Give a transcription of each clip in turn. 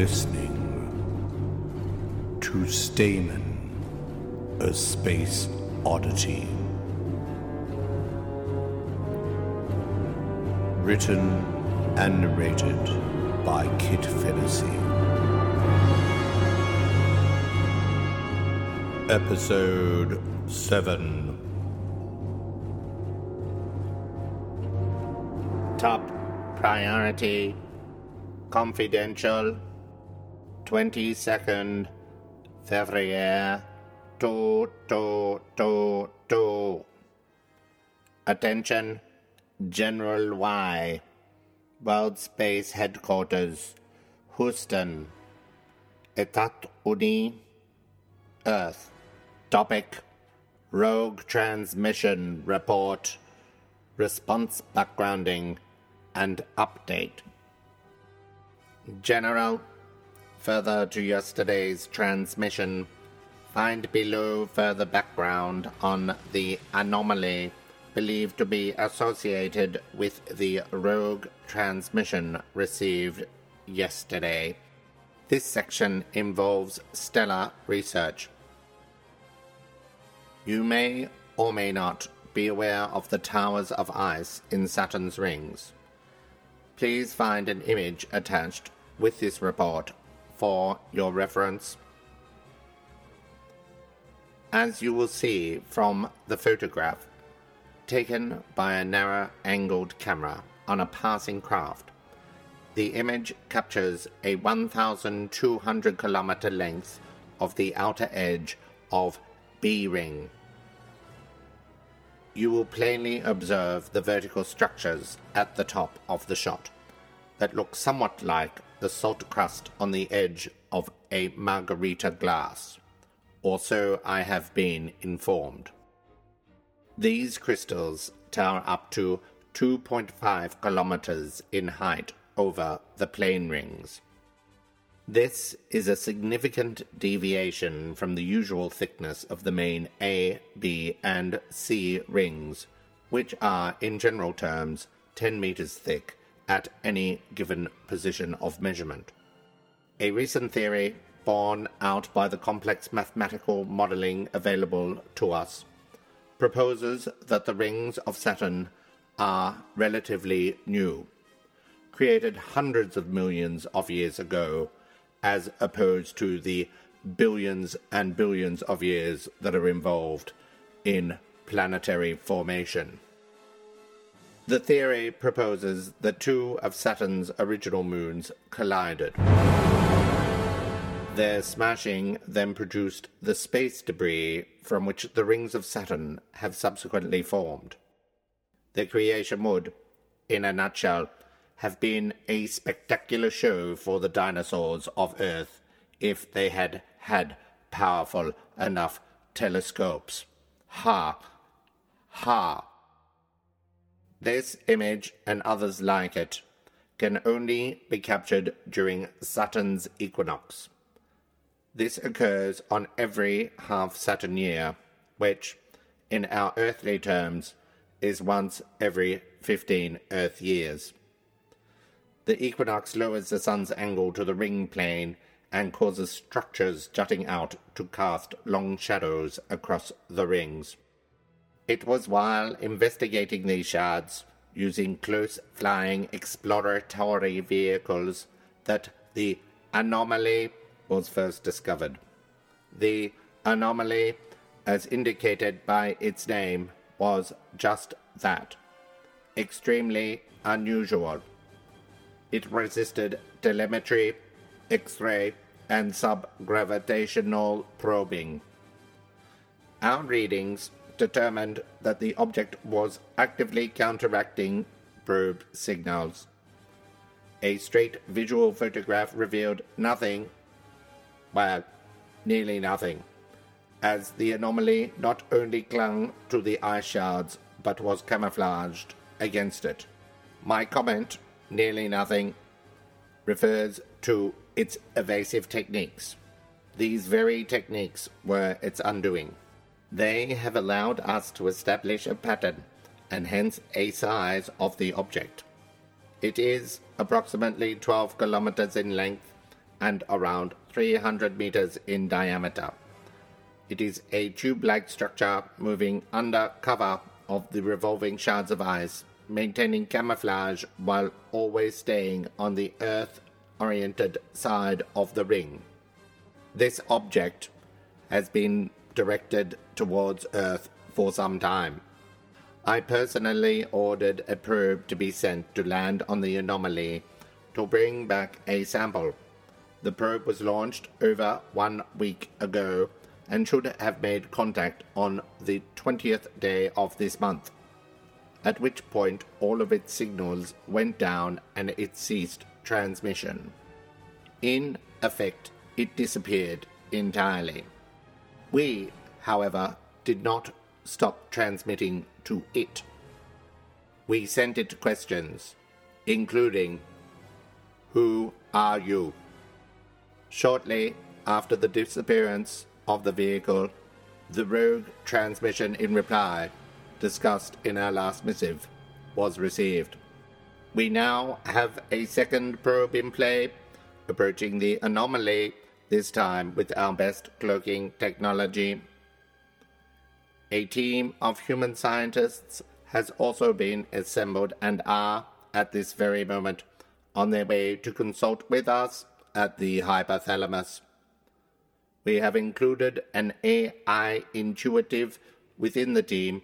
listening to Stamen, a space oddity. Written and narrated by Kit Fennessy. Episode 7 Top priority confidential 22nd February 2222 Attention General Wai World Space Headquarters Houston. Etat Uni Earth. Topic Rogue Transmission Report. Response Backgrounding and Update. General, further to yesterday's transmission, find below further background on the anomaly believed to be associated with the rogue transmission received yesterday. This section involves stellar research. You may or may not be aware of the towers of ice in Saturn's rings. Please find an image attached with this report for your reference. As you will see from the photograph taken by a narrow angled camera on a passing craft, the image captures a 1,200 kilometer length of the outer edge of B Ring. You will plainly observe the vertical structures at the top of the shot that look somewhat like the salt crust on the edge of a margarita glass, or so I have been informed. These crystals tower up to 2.5 kilometers in height over the plane rings. This is a significant deviation from the usual thickness of the main A, B, and C rings, which are, in general terms, 10 meters thick at any given position of measurement. A recent theory, borne out by the complex mathematical modeling available to us, proposes that the rings of Saturn are relatively new, created hundreds of millions of years ago, as opposed to the billions and billions of years that are involved in planetary formation. The theory proposes that two of Saturn's original moons collided. Their smashing then produced the space debris from which the rings of Saturn have subsequently formed. The creation would, in a nutshell, have been a spectacular show for the dinosaurs of Earth if they had had powerful enough telescopes. Ha! Ha! This image and others like it can only be captured during Saturn's equinox. This occurs on every half Saturn year, which, in our earthly terms, is once every 15 Earth years. The equinox lowers the sun's angle to the ring plane and causes structures jutting out to cast long shadows across the rings. It was while investigating these shards, using close flying exploratory vehicles, that the anomaly was first discovered. The anomaly, as indicated by its name, was just that extremely unusual. It resisted telemetry, X ray, and subgravitational probing. Our readings determined that the object was actively counteracting probe signals. A straight visual photograph revealed nothing, well, nearly nothing, as the anomaly not only clung to the ice shards but was camouflaged against it. My comment, nearly nothing, refers to its evasive techniques. These very techniques were its undoing. They have allowed us to establish a pattern and hence a size of the object. It is approximately 12 kilometers in length and around 300 meters in diameter. It is a tube like structure moving under cover of the revolving shards of ice, maintaining camouflage while always staying on the Earth oriented side of the ring. This object has been directed towards Earth for some time. I personally ordered a probe to be sent to land on the anomaly to bring back a sample. The probe was launched over one week ago and should have made contact on the 20th day of this month, at which point all of its signals went down and it ceased transmission. In effect, it disappeared entirely. We, however, did not stop transmitting to it. We sent it questions, including Who are you? Shortly after the disappearance of the vehicle, the rogue transmission in reply, discussed in our last missive, was received. We now have a second probe in play, approaching the anomaly, this time with our best cloaking technology. A team of human scientists has also been assembled and are, at this very moment, on their way to consult with us at the hypothalamus. We have included an AI intuitive within the team,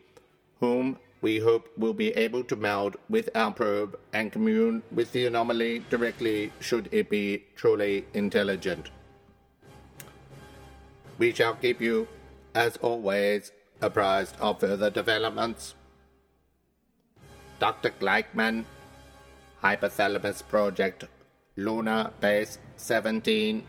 whom we hope will be able to meld with our probe and commune with the anomaly directly should it be truly intelligent. We shall keep you, as always, apprised of further developments. Dr. Gleichman, Hypothalamus Project, Luna Base 17.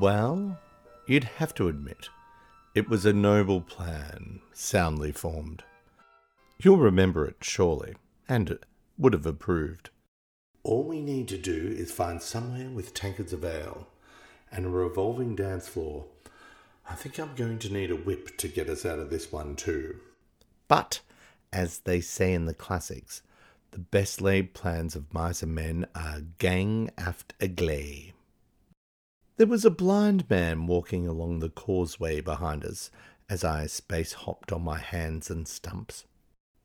Well, you'd have to admit, it was a noble plan, soundly formed. You'll remember it, surely, and would have approved. All we need to do is find somewhere with tankards of ale and a revolving dance floor. I think I'm going to need a whip to get us out of this one, too. But, as they say in the classics, the best laid plans of mice and men are gang aft agley. There was a blind man walking along the causeway behind us as I space hopped on my hands and stumps.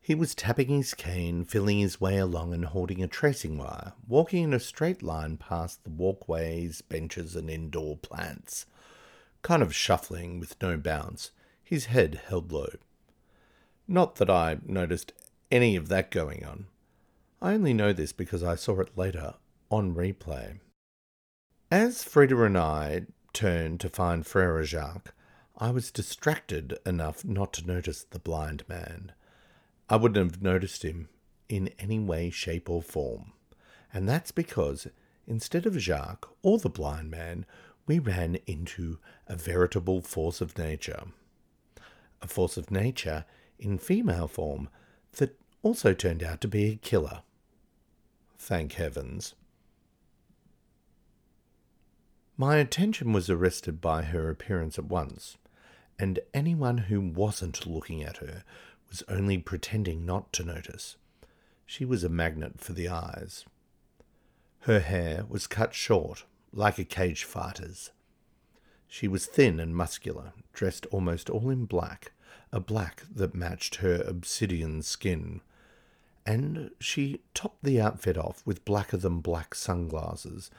He was tapping his cane, feeling his way along and holding a tracing wire, walking in a straight line past the walkways, benches, and indoor plants, kind of shuffling with no bounce, his head held low. Not that I noticed any of that going on. I only know this because I saw it later on replay. As Frieda and I turned to find Frere Jacques, I was distracted enough not to notice the blind man. I wouldn't have noticed him in any way, shape, or form. And that's because instead of Jacques or the blind man, we ran into a veritable force of nature. A force of nature in female form that also turned out to be a killer. Thank heavens. My attention was arrested by her appearance at once, and anyone who wasn't looking at her was only pretending not to notice. She was a magnet for the eyes. Her hair was cut short, like a cage fighter's. She was thin and muscular, dressed almost all in black, a black that matched her obsidian skin, and she topped the outfit off with blacker than black sunglasses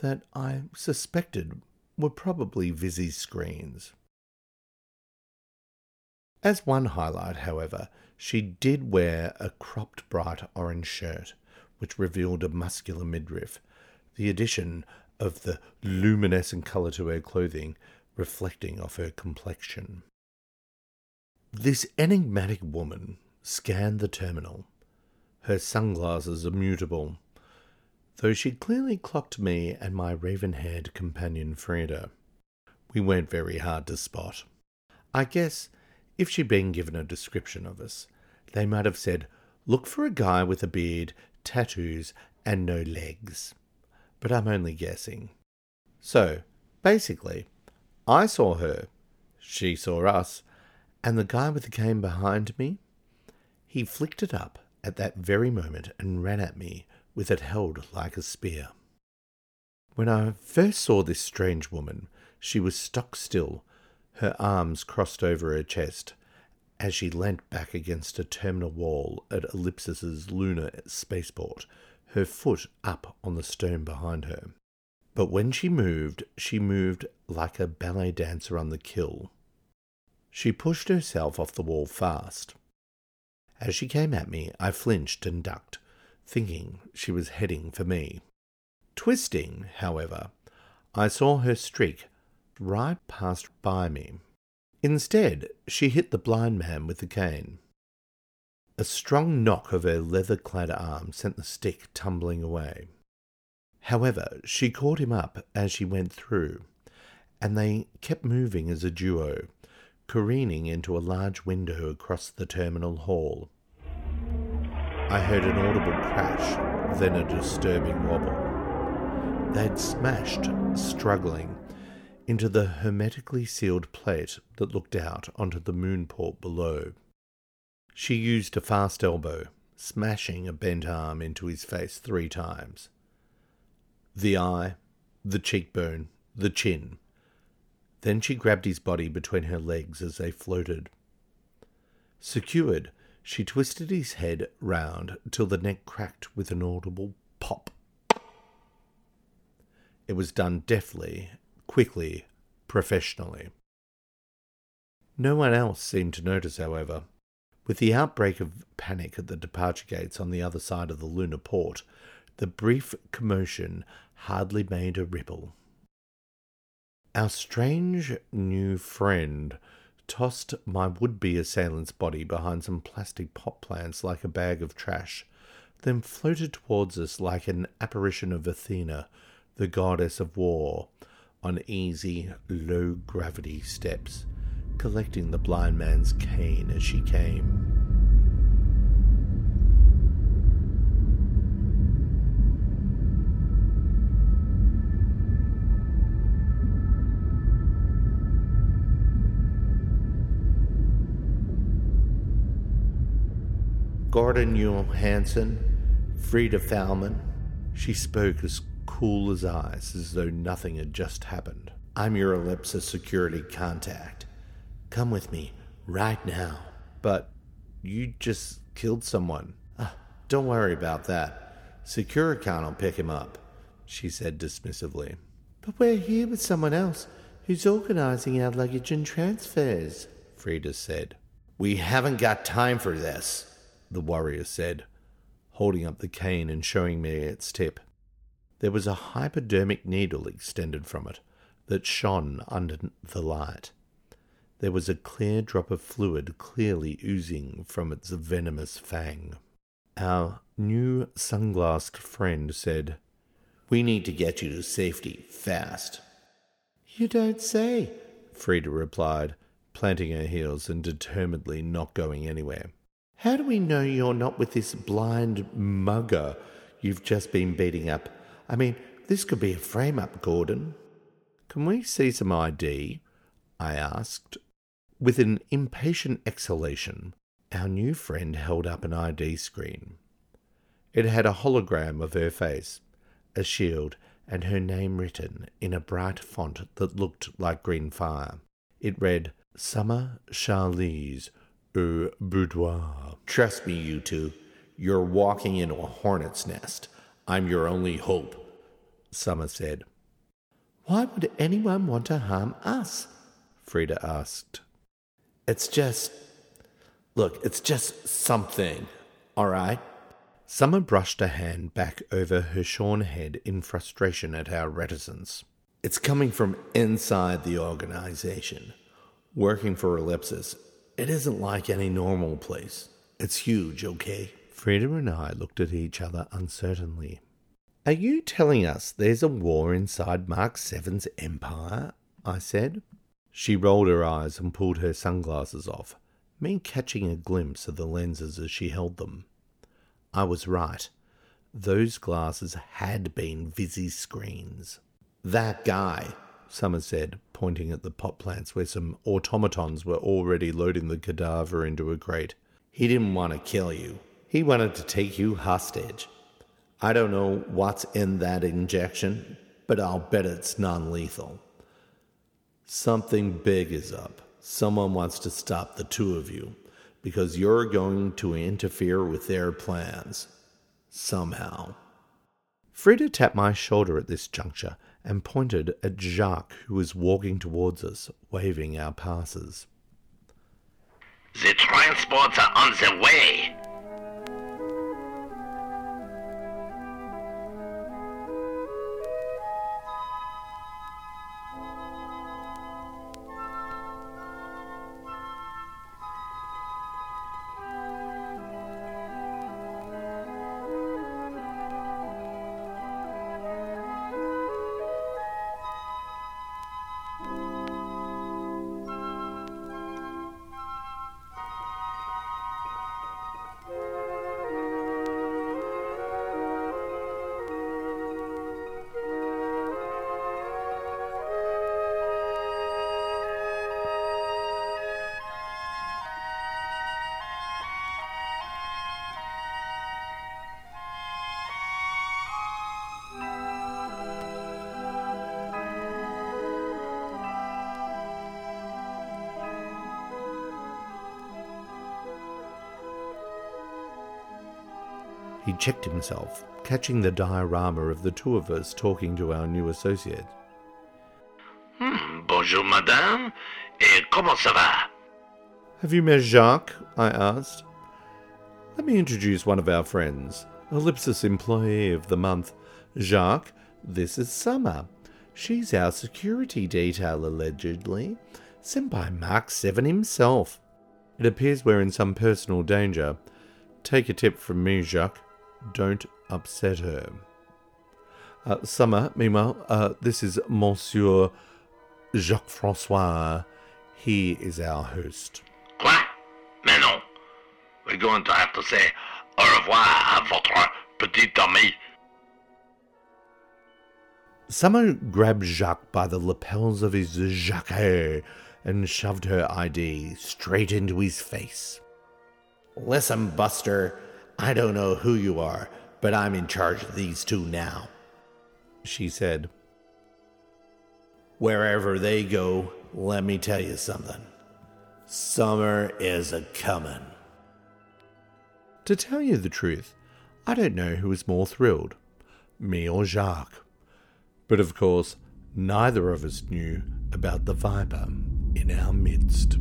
that I suspected were probably Visi screens. As one highlight, however, she did wear a cropped bright orange shirt, which revealed a muscular midriff, the addition of the luminescent colour to her clothing reflecting off her complexion. This enigmatic woman scanned the terminal, her sunglasses immutable, though she'd clearly clocked me and my raven haired companion Frieda. We weren't very hard to spot. I guess if she'd been given a description of us, they might have said, Look for a guy with a beard, tattoos, and no legs. But I'm only guessing. So, basically, I saw her, she saw us, and the guy with the cane behind me, he flicked it up at that very moment and ran at me with it held like a spear. When I first saw this strange woman, she was stock still, her arms crossed over her chest, as she leant back against a terminal wall at Ellipsis's lunar spaceport, her foot up on the stone behind her. But when she moved, she moved like a ballet dancer on the kill. She pushed herself off the wall fast. As she came at me, I flinched and ducked, thinking she was heading for me. Twisting, however, I saw her streak right past by me. Instead, she hit the blind man with the cane. A strong knock of her leather clad arm sent the stick tumbling away. However, she caught him up as she went through, and they kept moving as a duo, careening into a large window across the terminal hall. I heard an audible crash, then a disturbing wobble. They'd smashed, struggling, into the hermetically sealed plate that looked out onto the moonport below. She used a fast elbow, smashing a bent arm into his face three times. The eye, the cheekbone, the chin. Then she grabbed his body between her legs as they floated. Secured, she twisted his head round till the neck cracked with an audible pop. It was done deftly, quickly, professionally. No one else seemed to notice, however. With the outbreak of panic at the departure gates on the other side of the lunar port, the brief commotion hardly made a ripple. Our strange new friend tossed my would be assailant's body behind some plastic pot plants like a bag of trash, then floated towards us like an apparition of Athena, the goddess of war, on easy, low gravity steps, collecting the blind man's cane as she came. Gordon Johansson, Frieda Thalman. She spoke as cool as ice, as though nothing had just happened. I'm your Ellipsis security contact. Come with me, right now. But you just killed someone. Ah, don't worry about that. Securicon will pick him up, she said dismissively. But we're here with someone else who's organizing our luggage and transfers, Frieda said. We haven't got time for this, the warrior said, holding up the cane and showing me its tip. There was a hypodermic needle extended from it that shone under the light. There was a clear drop of fluid clearly oozing from its venomous fang. Our new sunglassed friend said, We need to get you to safety fast. You don't say, Frieda replied, planting her heels and determinedly not going anywhere. How do we know you're not with this blind mugger you've just been beating up? I mean, this could be a frame up, Gordon. Can we see some ID? I asked. With an impatient exhalation, our new friend held up an ID screen. It had a hologram of her face, a shield, and her name written in a bright font that looked like green fire. It read, Summer Charlize, au boudoir. Trust me, you two. You're walking into a hornet's nest. I'm your only hope, Summer said. Why would anyone want to harm us? Frieda asked. It's just Look, it's just something, all right? Summer brushed a hand back over her shorn head in frustration at our reticence. It's coming from inside the organization. Working for Ellipsis, it isn't like any normal place. It's huge, okay? Frieda and I looked at each other uncertainly. Are you telling us there's a war inside Mark Seven's empire? I said. She rolled her eyes and pulled her sunglasses off, me catching a glimpse of the lenses as she held them. I was right. Those glasses had been Visi screens. That guy, Summer said, pointing at the pot plants where some automatons were already loading the cadaver into a crate. He didn't want to kill you. He wanted to take you hostage. I don't know what's in that injection, but I'll bet it's non lethal. Something big is up. Someone wants to stop the two of you because you're going to interfere with their plans. Somehow. Frieda tapped my shoulder at this juncture and pointed at Jacques, who was walking towards us, waving our passes. The transports are on the way. He checked himself, catching the diorama of the two of us talking to our new associate. Hmm, bonjour, madame. Et comment ça va? Have you met Jacques? I asked. Let me introduce one of our friends, Ellipsis Employee of the Month. Jacques, this is Summer. She's our security detail, allegedly, sent by Mark Seven himself. It appears we're in some personal danger. Take a tip from me, Jacques. Don't upset her. Uh, Summer, meanwhile, uh, this is Monsieur Jacques Francois. He is our host. Quoi? Mais non. We're going to have to say au revoir à votre petit ami. Summer grabbed Jacques by the lapels of his jacket and shoved her ID straight into his face. Listen, Buster, I don't know who you are, but I'm in charge of these two now, she said. Wherever they go, let me tell you something. Summer is a comin'. To tell you the truth, I don't know who was more thrilled, me or Jacques. But of course, neither of us knew about the Viper in our midst.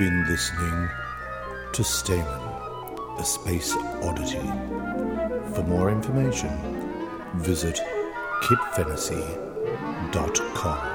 Been listening to Stamen, a space oddity. For more information, visit kitfennessy.com.